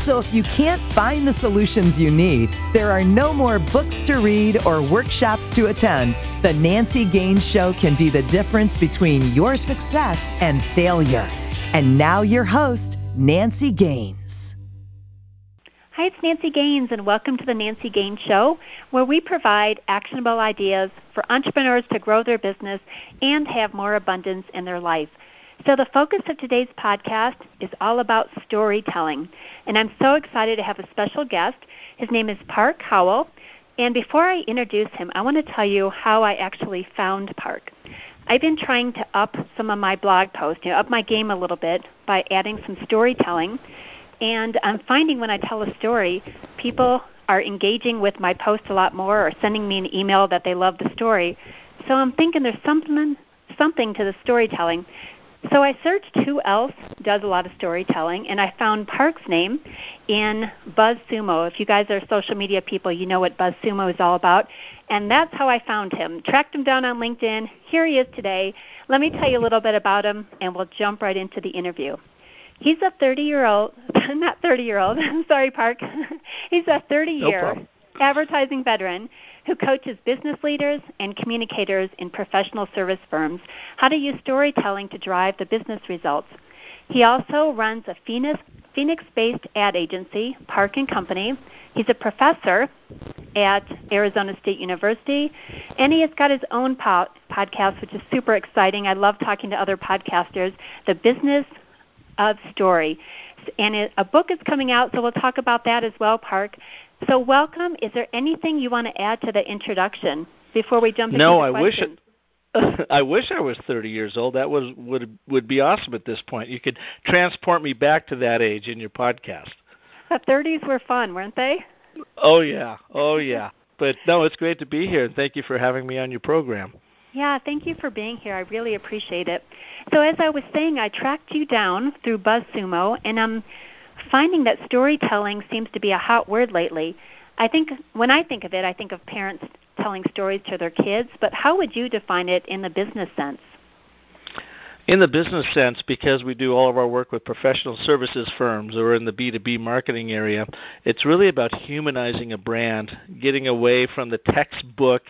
So if you can't find the solutions you need, there are no more books to read or workshops to attend. The Nancy Gaines Show can be the difference between your success and failure. And now your host, Nancy Gaines. Hi, it's Nancy Gaines, and welcome to the Nancy Gaines Show, where we provide actionable ideas for entrepreneurs to grow their business and have more abundance in their life. So, the focus of today's podcast is all about storytelling. And I'm so excited to have a special guest. His name is Park Howell. And before I introduce him, I want to tell you how I actually found Park. I've been trying to up some of my blog posts, you know, up my game a little bit by adding some storytelling. And I'm finding when I tell a story, people are engaging with my post a lot more or sending me an email that they love the story. So I'm thinking there's something something to the storytelling. So I searched who else does a lot of storytelling, and I found Park's name in BuzzSumo. If you guys are social media people, you know what BuzzSumo is all about. And that's how I found him. Tracked him down on LinkedIn. Here he is today. Let me tell you a little bit about him, and we'll jump right into the interview. He's a 30 year old, not 30 year old, sorry, Park. He's a 30 year no advertising veteran who coaches business leaders and communicators in professional service firms how to use storytelling to drive the business results. He also runs a Phoenix-based ad agency, Park and Company. He's a professor at Arizona State University, and he has got his own po- podcast, which is super exciting. I love talking to other podcasters. The Business of Story, and it, a book is coming out, so we'll talk about that as well, Park. So, welcome. Is there anything you want to add to the introduction before we jump into the I questions? No, I wish I wish I was 30 years old. That was would would be awesome at this point. You could transport me back to that age in your podcast. The 30s were fun, weren't they? Oh yeah, oh yeah. But no, it's great to be here, and thank you for having me on your program. Yeah, thank you for being here. I really appreciate it. So as I was saying, I tracked you down through BuzzSumo, and I'm finding that storytelling seems to be a hot word lately. I think when I think of it, I think of parents telling stories to their kids, but how would you define it in the business sense? In the business sense, because we do all of our work with professional services firms or in the B2B marketing area, it's really about humanizing a brand, getting away from the textbook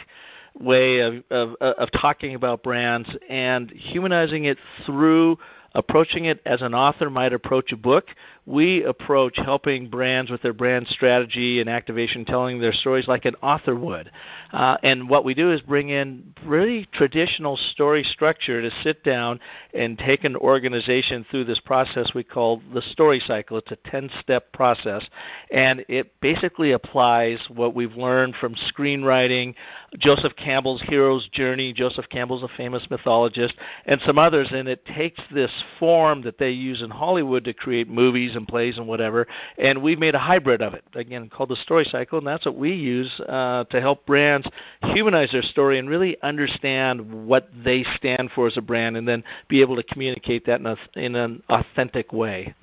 way of, of, of talking about brands and humanizing it through approaching it as an author might approach a book we approach helping brands with their brand strategy and activation, telling their stories like an author would. Uh, and what we do is bring in really traditional story structure to sit down and take an organization through this process we call the story cycle. It's a 10 step process, and it basically applies what we've learned from screenwriting, Joseph Campbell's hero's journey. Joseph Campbell's a famous mythologist, and some others, and it takes this form that they use in Hollywood to create movies and plays and whatever. And we've made a hybrid of it, again, called the story cycle, and that's what we use uh, to help brands humanize their story and really understand what they stand for as a brand, and then be able to communicate that in, a, in an authentic way.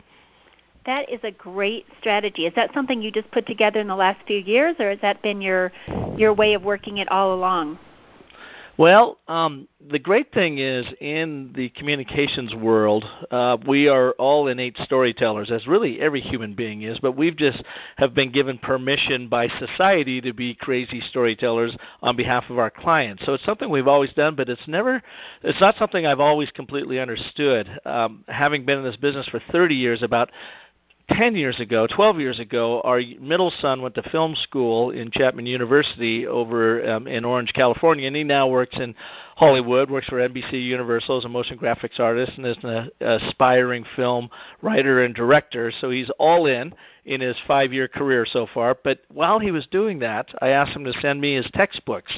That is a great strategy. Is that something you just put together in the last few years, or has that been your your way of working it all along? Well, um, the great thing is in the communications world, uh, we are all innate storytellers, as really every human being is. But we've just have been given permission by society to be crazy storytellers on behalf of our clients. So it's something we've always done, but it's never, it's not something I've always completely understood. Um, having been in this business for 30 years, about 10 years ago, 12 years ago, our middle son went to film school in Chapman University over um, in Orange, California, and he now works in Hollywood, works for NBC Universal as a motion graphics artist and is an aspiring film writer and director. So he's all in in his five year career so far. But while he was doing that, I asked him to send me his textbooks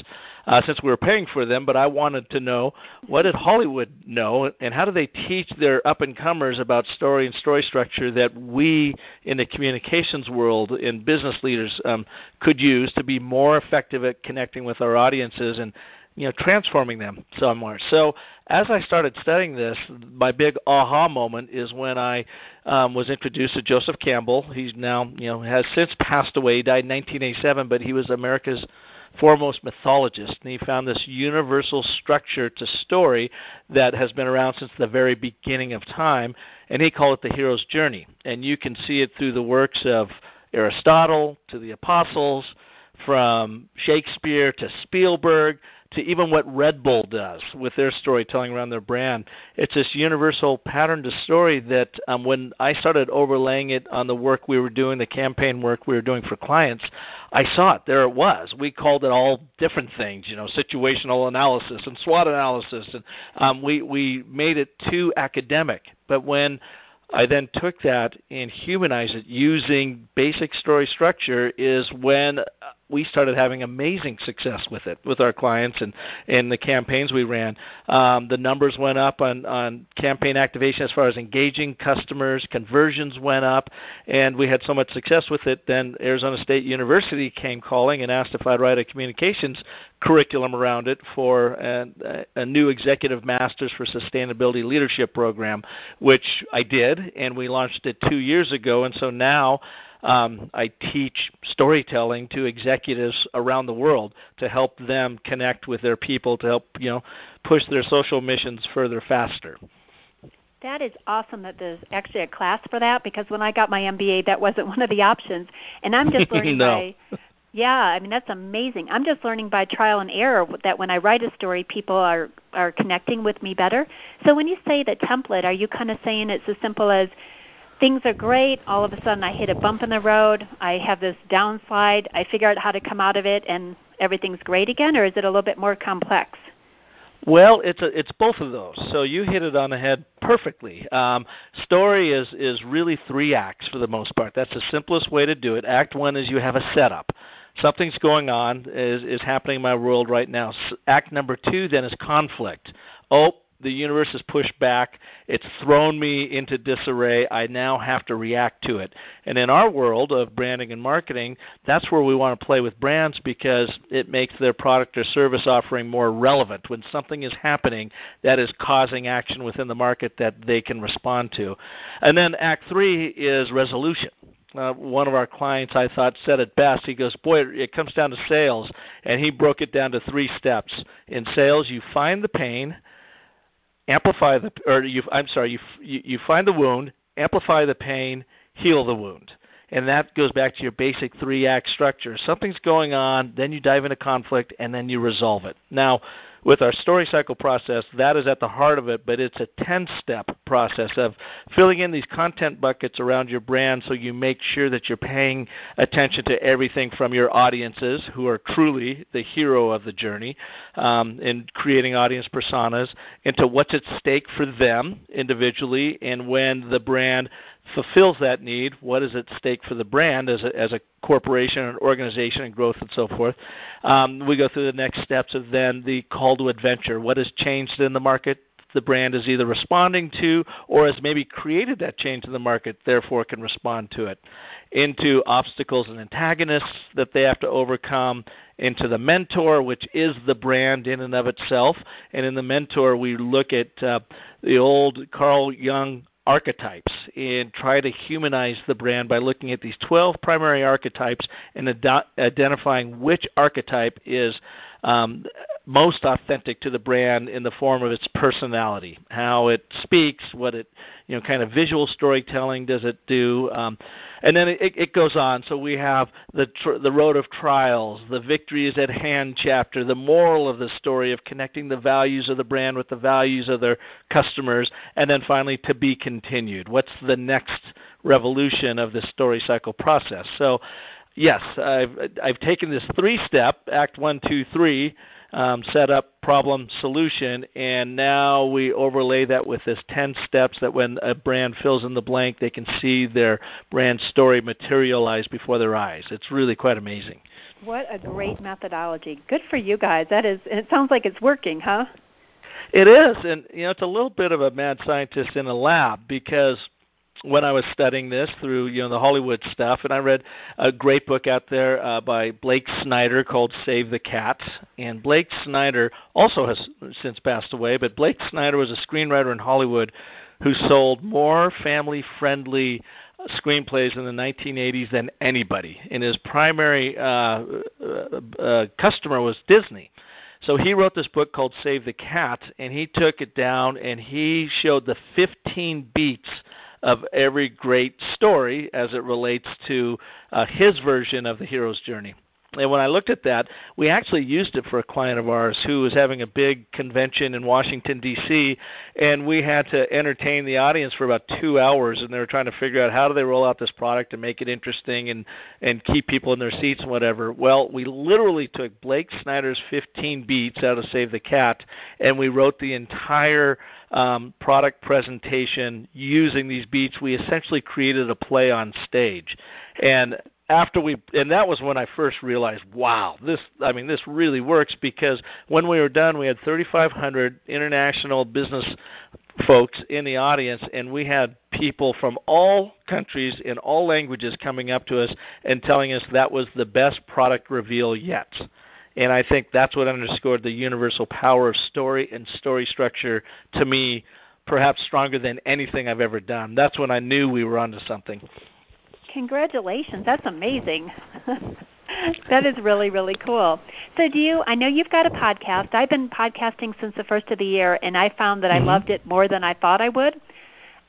uh, since we were paying for them. But I wanted to know what did Hollywood know and how do they teach their up and comers about story and story structure that we in the communications world and business leaders um, could use to be more effective at connecting with our audiences and you know transforming them somewhere. So as I started studying this, my big aha moment is when I um, was introduced to Joseph Campbell. He's now you know has since passed away. He died in 1987, but he was America's foremost mythologist, and he found this universal structure to story that has been around since the very beginning of time, and he called it the hero's journey. And you can see it through the works of Aristotle to the apostles, from Shakespeare to Spielberg to even what Red Bull does with their storytelling around their brand. It's this universal pattern to story that um, when I started overlaying it on the work we were doing, the campaign work we were doing for clients, I saw it. There it was. We called it all different things, you know, situational analysis and SWOT analysis, and um, we we made it too academic. But when I then took that and humanized it using basic story structure is when we started having amazing success with it with our clients and and the campaigns we ran. Um, the numbers went up on on campaign activation as far as engaging customers, conversions went up, and we had so much success with it. Then Arizona State University came calling and asked if I'd write a communications curriculum around it for a, a new executive masters for sustainability leadership program, which I did, and we launched it two years ago. And so now um, I teach storytelling to executives around the world to help them connect with their people to help you know push their social missions further faster. That is awesome that there's actually a class for that because when I got my MBA, that wasn't one of the options, and I'm just learning no. by. Yeah, I mean that's amazing. I'm just learning by trial and error that when I write a story, people are are connecting with me better. So when you say the template, are you kind of saying it's as simple as things are great. All of a sudden, I hit a bump in the road. I have this downslide. I figure out how to come out of it, and everything's great again. Or is it a little bit more complex? Well, it's a, it's both of those. So you hit it on the head perfectly. Um, story is is really three acts for the most part. That's the simplest way to do it. Act one is you have a setup. Something's going on is is happening in my world right now. Act number two then is conflict. Oh, the universe has pushed back. It's thrown me into disarray. I now have to react to it. And in our world of branding and marketing, that's where we want to play with brands because it makes their product or service offering more relevant. When something is happening that is causing action within the market that they can respond to. And then Act Three is resolution. Uh, one of our clients I thought said it best. He goes, "Boy, it comes down to sales," and he broke it down to three steps. In sales, you find the pain, amplify the or you I'm sorry you you, you find the wound, amplify the pain, heal the wound. And that goes back to your basic three act structure. Something's going on, then you dive into conflict, and then you resolve it. Now, with our story cycle process, that is at the heart of it, but it's a 10 step process of filling in these content buckets around your brand so you make sure that you're paying attention to everything from your audiences, who are truly the hero of the journey, um, in creating audience personas, into what's at stake for them individually, and when the brand fulfills that need, what is at stake for the brand as a, as a corporation and organization and growth and so forth. Um, we go through the next steps of then the call to adventure. What has changed in the market? The brand is either responding to or has maybe created that change in the market, therefore can respond to it. Into obstacles and antagonists that they have to overcome, into the mentor, which is the brand in and of itself. And in the mentor, we look at uh, the old Carl Jung archetypes and try to humanize the brand by looking at these 12 primary archetypes and ad- identifying which archetype is um, most authentic to the brand in the form of its personality, how it speaks, what it, you know, kind of visual storytelling does it do, um, and then it, it goes on. So we have the tr- the road of trials, the victory is at hand chapter, the moral of the story of connecting the values of the brand with the values of their customers, and then finally to be continued. What's the next revolution of the story cycle process? So yes, I've I've taken this three step Act one, two, three um, setup, problem, solution, and now we overlay that with this 10 steps that when a brand fills in the blank, they can see their brand story materialize before their eyes. It's really quite amazing. What a great methodology. Good for you guys. That is it sounds like it's working, huh? It is, and you know, it's a little bit of a mad scientist in a lab because when I was studying this through you know the Hollywood stuff, and I read a great book out there uh, by Blake Snyder called Save the Cat. And Blake Snyder also has since passed away, but Blake Snyder was a screenwriter in Hollywood who sold more family-friendly screenplays in the 1980s than anybody, and his primary uh, uh, uh, customer was Disney. So he wrote this book called Save the Cat, and he took it down and he showed the 15 beats of every great story as it relates to uh, his version of the hero's journey. And when I looked at that, we actually used it for a client of ours who was having a big convention in Washington D.C. and we had to entertain the audience for about 2 hours and they were trying to figure out how do they roll out this product and make it interesting and and keep people in their seats and whatever. Well, we literally took Blake Snyder's 15 beats out of Save the Cat and we wrote the entire um, product presentation using these beats. We essentially created a play on stage. And after we and that was when I first realized, wow, this I mean this really works because when we were done, we had 3500 international business folks in the audience and we had people from all countries in all languages coming up to us and telling us that was the best product reveal yet. And I think that's what underscored the universal power of story and story structure to me perhaps stronger than anything I've ever done. That's when I knew we were onto something. Congratulations. That's amazing. that is really really cool. So do you I know you've got a podcast. I've been podcasting since the first of the year and I found that mm-hmm. I loved it more than I thought I would.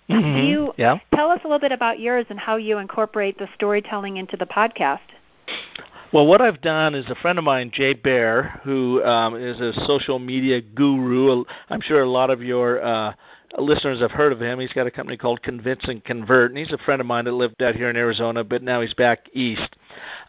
Mm-hmm. Do you yeah. tell us a little bit about yours and how you incorporate the storytelling into the podcast? Well, what I've done is a friend of mine, Jay Baer, who um, is a social media guru. I'm sure a lot of your uh, listeners have heard of him. He's got a company called Convince and Convert, and he's a friend of mine that lived out here in Arizona, but now he's back east.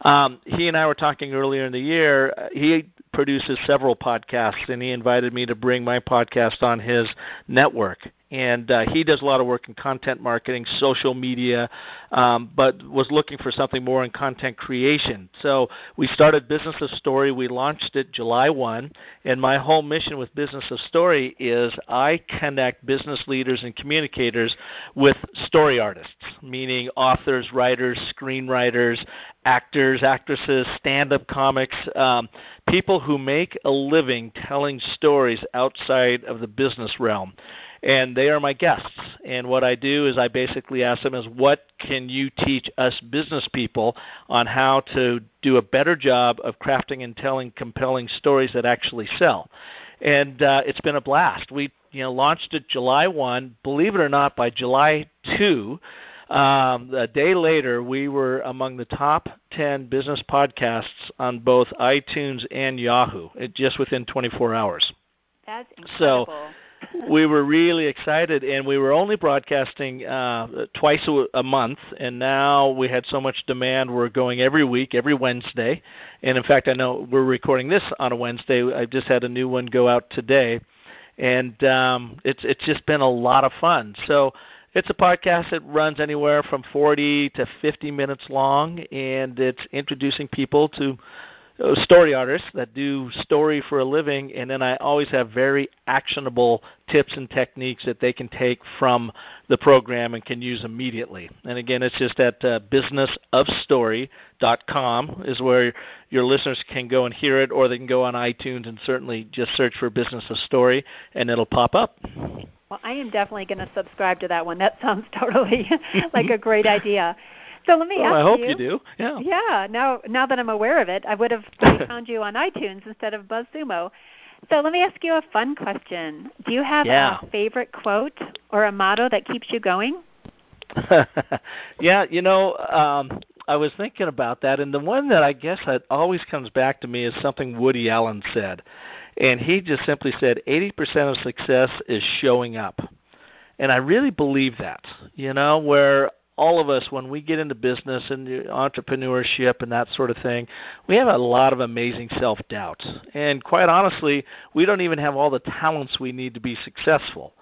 Um, he and I were talking earlier in the year. He produces several podcasts, and he invited me to bring my podcast on his network and uh, he does a lot of work in content marketing, social media, um, but was looking for something more in content creation. So we started Business of Story. We launched it July 1, and my whole mission with Business of Story is I connect business leaders and communicators with story artists, meaning authors, writers, screenwriters, actors, actresses, stand-up comics, um, people who make a living telling stories outside of the business realm and they are my guests. And what I do is I basically ask them is what can you teach us business people on how to do a better job of crafting and telling compelling stories that actually sell. And uh, it's been a blast. We you know launched it July 1. Believe it or not, by July 2, um, a day later, we were among the top 10 business podcasts on both iTunes and Yahoo, just within 24 hours. That's incredible. So we were really excited, and we were only broadcasting uh, twice a, month, and now we had so much demand. We're going every week, every Wednesday, and in fact, I know we're recording this on a Wednesday. I just had a new one go out today, and um, it's it's just been a lot of fun. So. It's a podcast that runs anywhere from 40 to 50 minutes long, and it's introducing people to story artists that do story for a living, and then I always have very actionable tips and techniques that they can take from the program and can use immediately. And again, it's just at uh, businessofstory.com is where your listeners can go and hear it, or they can go on iTunes and certainly just search for Business of Story, and it'll pop up. Well, I am definitely going to subscribe to that one. That sounds totally like a great idea. So let me well, ask I hope you. you do. Yeah. Yeah. Now, now that I'm aware of it, I would have found you on iTunes instead of BuzzSumo. So let me ask you a fun question. Do you have yeah. a favorite quote or a motto that keeps you going? yeah, you know, um, I was thinking about that, and the one that I guess that always comes back to me is something Woody Allen said, and he just simply said, "80% of success is showing up," and I really believe that. You know, where all of us when we get into business and entrepreneurship and that sort of thing, we have a lot of amazing self doubts. And quite honestly, we don't even have all the talents we need to be successful.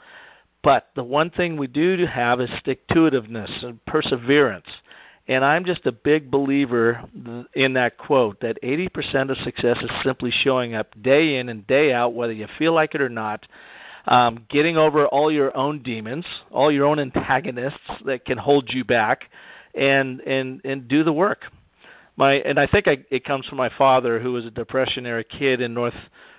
But the one thing we do have is stick-to-itiveness and perseverance. And I'm just a big believer in that quote that 80% of success is simply showing up day in and day out, whether you feel like it or not, um, getting over all your own demons, all your own antagonists that can hold you back, and and and do the work. My and I think I, it comes from my father, who was a depression era kid in North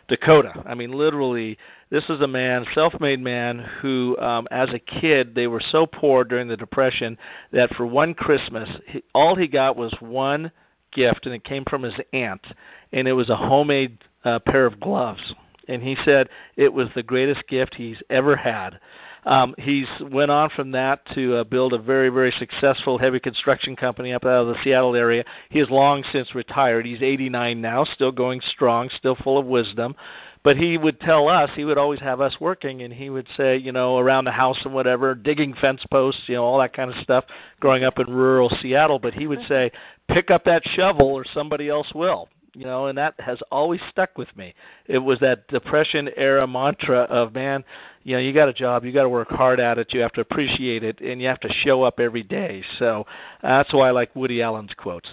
Dakota. I mean, literally, this is a man, self-made man, who, um, as a kid, they were so poor during the depression that for one Christmas, he, all he got was one gift, and it came from his aunt, and it was a homemade uh, pair of gloves. And he said it was the greatest gift he's ever had. Um, he's went on from that to uh, build a very, very successful heavy construction company up out of the Seattle area. He has long since retired. He's 89 now, still going strong, still full of wisdom. But he would tell us, he would always have us working, and he would say, you know, around the house and whatever, digging fence posts, you know, all that kind of stuff, growing up in rural Seattle. But he would say, pick up that shovel or somebody else will you know, and that has always stuck with me. It was that depression era mantra of man, you know, you got a job, you got to work hard at it, you have to appreciate it, and you have to show up every day. So that's why I like Woody Allen's quotes.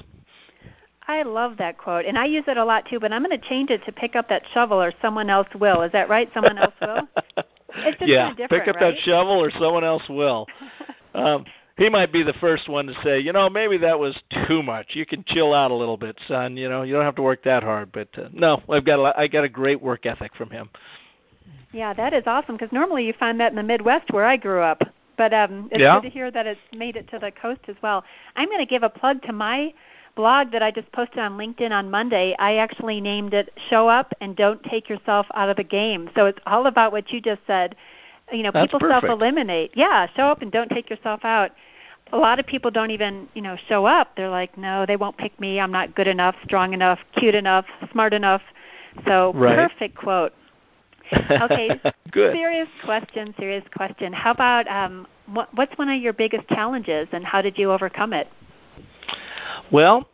I love that quote, and I use it a lot too. But I'm going to change it to pick up that shovel, or someone else will. Is that right? Someone else will. It's just yeah, pick up right? that shovel, or someone else will. um, he might be the first one to say, you know, maybe that was too much. You can chill out a little bit, son. You know, you don't have to work that hard. But uh, no, I've got a, I got a great work ethic from him. Yeah, that is awesome because normally you find that in the Midwest where I grew up. But um, it's yeah. good to hear that it's made it to the coast as well. I'm going to give a plug to my blog that I just posted on LinkedIn on Monday. I actually named it "Show Up and Don't Take Yourself Out of the Game." So it's all about what you just said. You know, That's people perfect. self-eliminate. Yeah, show up and don't take yourself out a lot of people don't even you know show up. They're like no they won't pick me. I'm not good enough strong enough cute enough smart enough. So right. perfect quote. Okay good. serious question serious question. How about um what, what's one of your biggest challenges and how did you overcome it? Well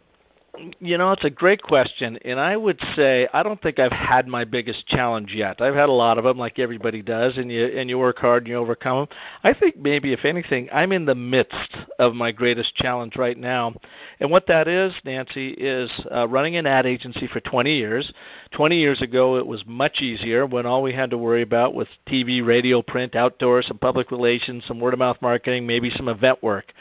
you know, it's a great question, and I would say I don't think I've had my biggest challenge yet. I've had a lot of them, like everybody does, and you and you work hard and you overcome them. I think maybe, if anything, I'm in the midst of my greatest challenge right now, and what that is, Nancy, is uh, running an ad agency for 20 years. 20 years ago, it was much easier when all we had to worry about was TV, radio, print, outdoor, some public relations, some word of mouth marketing, maybe some event work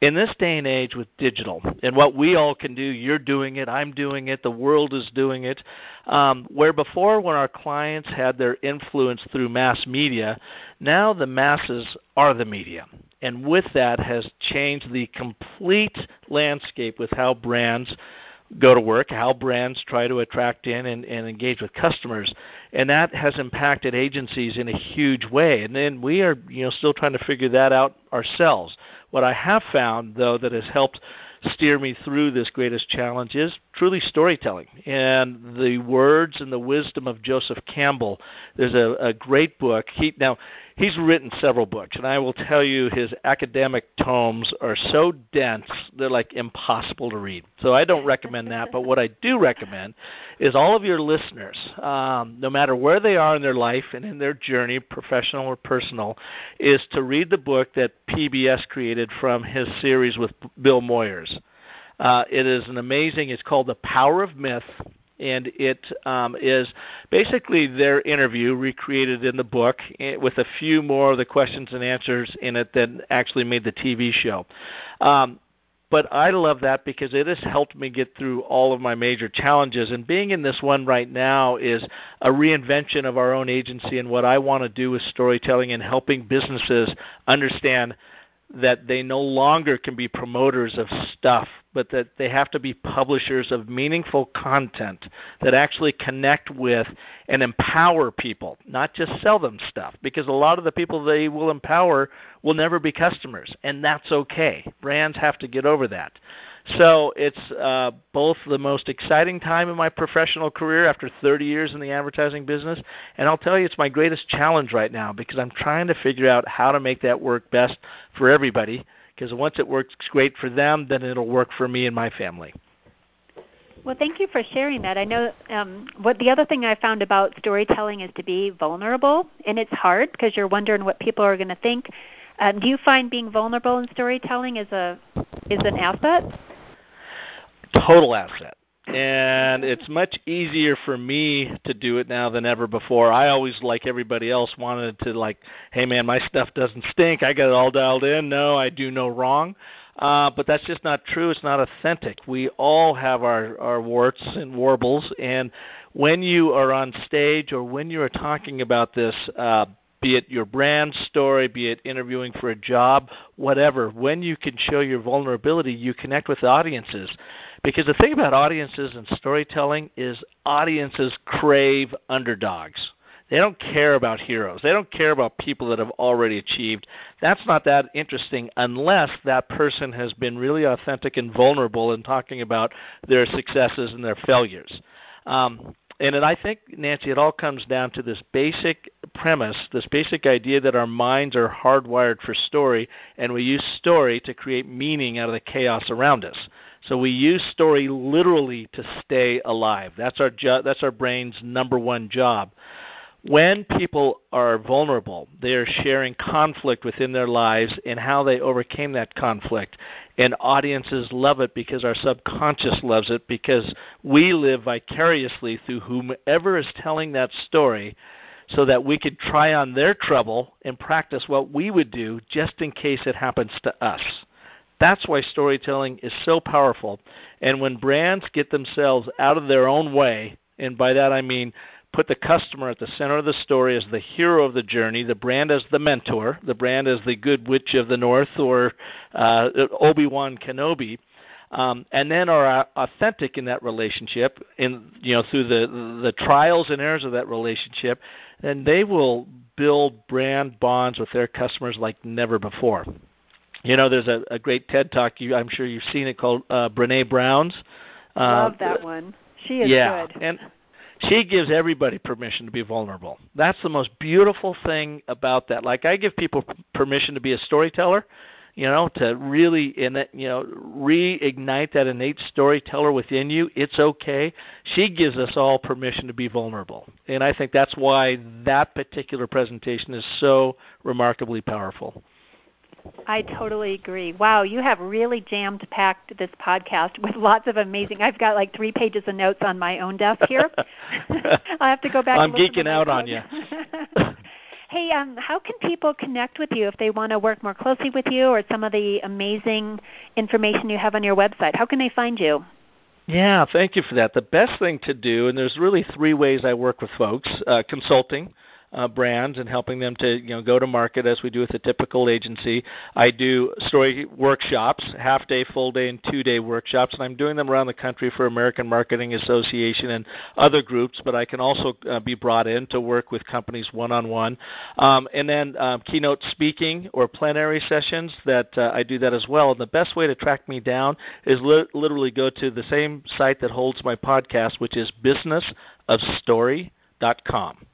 in this day and age with digital and what we all can do, you're doing it, I'm doing it, the world is doing it. Um, where before, when our clients had their influence through mass media, now the masses are the media. And with that has changed the complete landscape with how brands go to work, how brands try to attract in and, and engage with customers. And that has impacted agencies in a huge way. And then we are, you know, still trying to figure that out ourselves. What I have found though that has helped steer me through this greatest challenge is truly storytelling and the words and the wisdom of Joseph Campbell. There's a, a great book. He now he's written several books, and I will tell you his academic tomes are so dense they're like impossible to read. So I don't recommend that. But what I do recommend is all of your listeners, um, no matter where they are in their life and in their journey, professional or personal, is to read the book that PBS created from his series with Bill Moyers. Uh, it is an amazing. It's called The Power of Myth and it um, is basically their interview recreated in the book eh, with a few more of the questions and answers in it than actually made the TV show. Um, but I love that because it has helped me get through all of my major challenges. And being in this one right now is a reinvention of our own agency and what I want to do with storytelling and helping businesses understand that they no longer can be promoters of stuff, but that they have to be publishers of meaningful content that actually connect with and empower people, not just sell them stuff. Because a lot of the people they will empower will never be customers, and that's okay. Brands have to get over that. So it's uh, both the most exciting time in my professional career after 30 years in the advertising business, and I'll tell you it's my greatest challenge right now because I'm trying to figure out how to make that work best for everybody. Because once it works great for them, then it'll work for me and my family. Well, thank you for sharing that. I know um, what the other thing I found about storytelling is to be vulnerable, and it's hard because you're wondering what people are going to think. Um, do you find being vulnerable in storytelling is a is an asset? Total asset. and it's much easier for me to do it now than ever before. I always, like everybody else, wanted to like, hey man, my stuff doesn't stink. I got it all dialed in. No, I do no wrong. Uh, but that's just not true. It's not authentic. We all have our, our warts and warbles, and when you are on stage or when you are talking about this, uh, be it your brand story, be it interviewing for a job, whatever, when you can show your vulnerability, you connect with audiences. Because the thing about audiences and storytelling is audiences crave underdogs. They don't care about heroes. They don't care about people that have already achieved. That's not that interesting unless that person has been really authentic and vulnerable in talking about their successes and their failures. Um, and it, I think, Nancy, it all comes down to this basic premise, this basic idea that our minds are hardwired for story, and we use story to create meaning out of the chaos around us. So we use story literally to stay alive. That's our jo- that's our brain's number one job when people are vulnerable, they are sharing conflict within their lives and how they overcame that conflict. And audiences love it because our subconscious loves it because we live vicariously through whomever is telling that story so that we could try on their trouble and practice what we would do just in case it happens to us. That's why storytelling is so powerful. And when brands get themselves out of their own way, and by that I mean put the customer at the center of the story as the hero of the journey, the brand as the mentor, the brand as the good witch of the north or uh, Obi-Wan Kenobi. Um, and then are authentic in that relationship, in you know through the the trials and errors of that relationship, then they will build brand bonds with their customers like never before. You know, there's a, a great TED talk. You, I'm sure you've seen it called uh, Brene Brown's. Uh, Love that one. She is yeah, good. and she gives everybody permission to be vulnerable. That's the most beautiful thing about that. Like I give people permission to be a storyteller, you know, to really in it, you know, reignite that innate storyteller within you. It's okay. She gives us all permission to be vulnerable. And I think that's why that particular presentation is so remarkably powerful. I totally agree. Wow, you have really jammed packed this podcast with lots of amazing. I've got like three pages of notes on my own desk here. i have to go back. To I'm geeking out on you. hey, um, how can people connect with you if they want to work more closely with you, or some of the amazing information you have on your website? How can they find you? Yeah, thank you for that. The best thing to do, and there's really three ways I work with folks: uh, consulting uh, brands and helping them to you know go to market as we do with a typical agency. I do story workshops, half day, full day, and two day workshops, and I'm doing them around the country for American Marketing Association and other groups. But I can also uh, be brought in to work with companies one on one, and then um, keynote speaking or plenary sessions that uh, I do that as well. And the best way to track me down is li- literally go to the same site that holds my podcast, which is businessofstory.com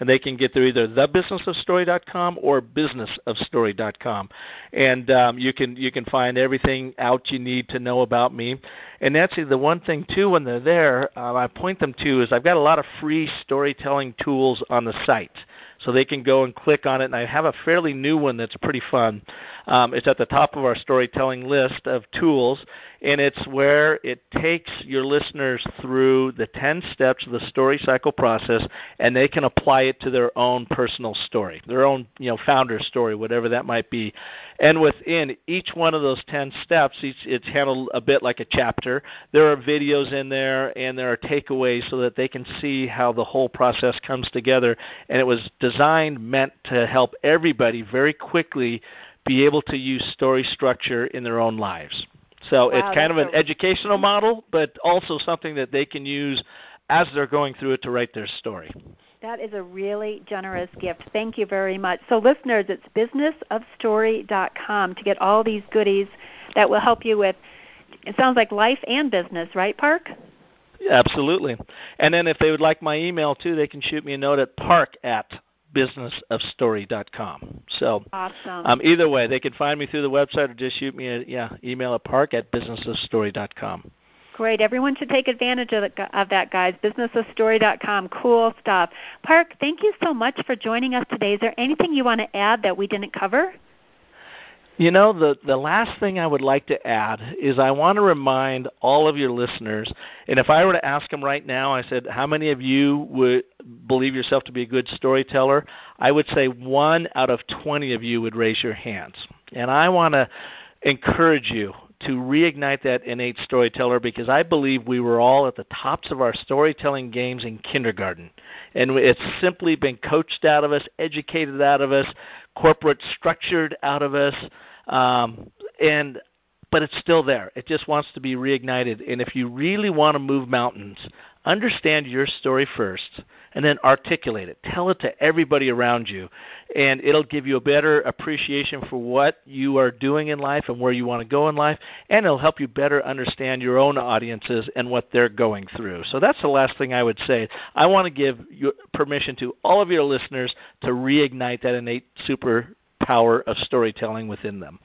and they can get there either thebusinessofstory.com or businessofstory.com, and um, you can you can find everything out you need to know about me. And Nancy, the one thing too when they're there, uh, I point them to is I've got a lot of free storytelling tools on the site so they can go and click on it. And I have a fairly new one that's pretty fun. Um, it's at the top of our storytelling list of tools, and it's where it takes your listeners through the 10 steps of the story cycle process, and they can apply it to their own personal story, their own you know founder story, whatever that might be. And within each one of those 10 steps, each, it's handled a bit like a chapter. There are videos in there, and there are takeaways so that they can see how the whole process comes together. And it was designed meant to help everybody very quickly be able to use story structure in their own lives. So wow, it's kind of an a... educational model, but also something that they can use as they're going through it to write their story. That is a really generous gift. Thank you very much. So, listeners, it's businessofstory.com to get all these goodies that will help you with, it sounds like life and business, right, Park? Absolutely. And then if they would like my email too, they can shoot me a note at park at businessofstory.com. So awesome. Um, either way, they can find me through the website or just shoot me a yeah email at park at businessofstory.com. Great. Everyone should take advantage of, the, of that, guys. Businessofstory.com. Cool stuff. Park, thank you so much for joining us today. Is there anything you want to add that we didn't cover? You know, the, the last thing I would like to add is I want to remind all of your listeners, and if I were to ask them right now, I said, how many of you would believe yourself to be a good storyteller? I would say one out of 20 of you would raise your hands. And I want to encourage you to reignite that innate storyteller because I believe we were all at the tops of our storytelling games in kindergarten. And it's simply been coached out of us, educated out of us, corporate structured out of us. Um, and but it's still there. It just wants to be reignited. And if you really want to move mountains, understand your story first and then articulate it. Tell it to everybody around you, and it'll give you a better appreciation for what you are doing in life and where you want to go in life, and it'll help you better understand your own audiences and what they're going through. So that's the last thing I would say. I want to give permission to all of your listeners to reignite that innate superpower of storytelling within them.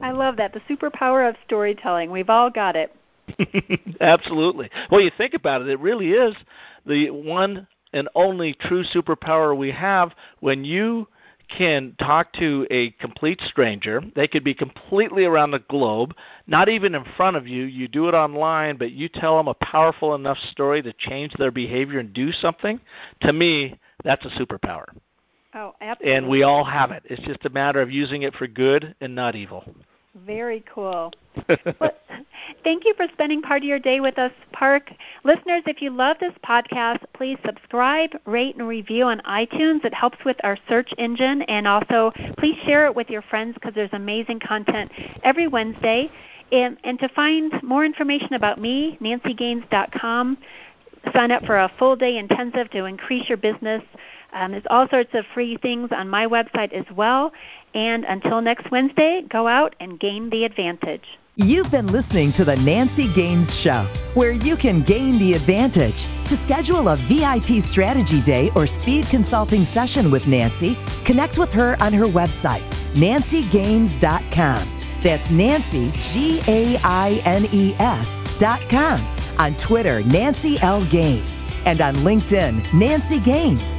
I love that. The superpower of storytelling. We've all got it. Absolutely. Well, you think about it, it really is the one and only true superpower we have when you can talk to a complete stranger. They could be completely around the globe, not even in front of you. You do it online, but you tell them a powerful enough story to change their behavior and do something. To me, that's a superpower. Oh, absolutely. And we all have it. It's just a matter of using it for good and not evil. Very cool. well, thank you for spending part of your day with us, Park. Listeners, if you love this podcast, please subscribe, rate, and review on iTunes. It helps with our search engine. And also, please share it with your friends because there's amazing content every Wednesday. And, and to find more information about me, nancygaines.com. Sign up for a full day intensive to increase your business. Um, there's all sorts of free things on my website as well. And until next Wednesday, go out and gain the advantage. You've been listening to the Nancy Gaines Show, where you can gain the advantage. To schedule a VIP strategy day or speed consulting session with Nancy, connect with her on her website, nancygaines.com. That's Nancy, G A I N E S dot com. On Twitter, Nancy L. Gaines. And on LinkedIn, Nancy Gaines.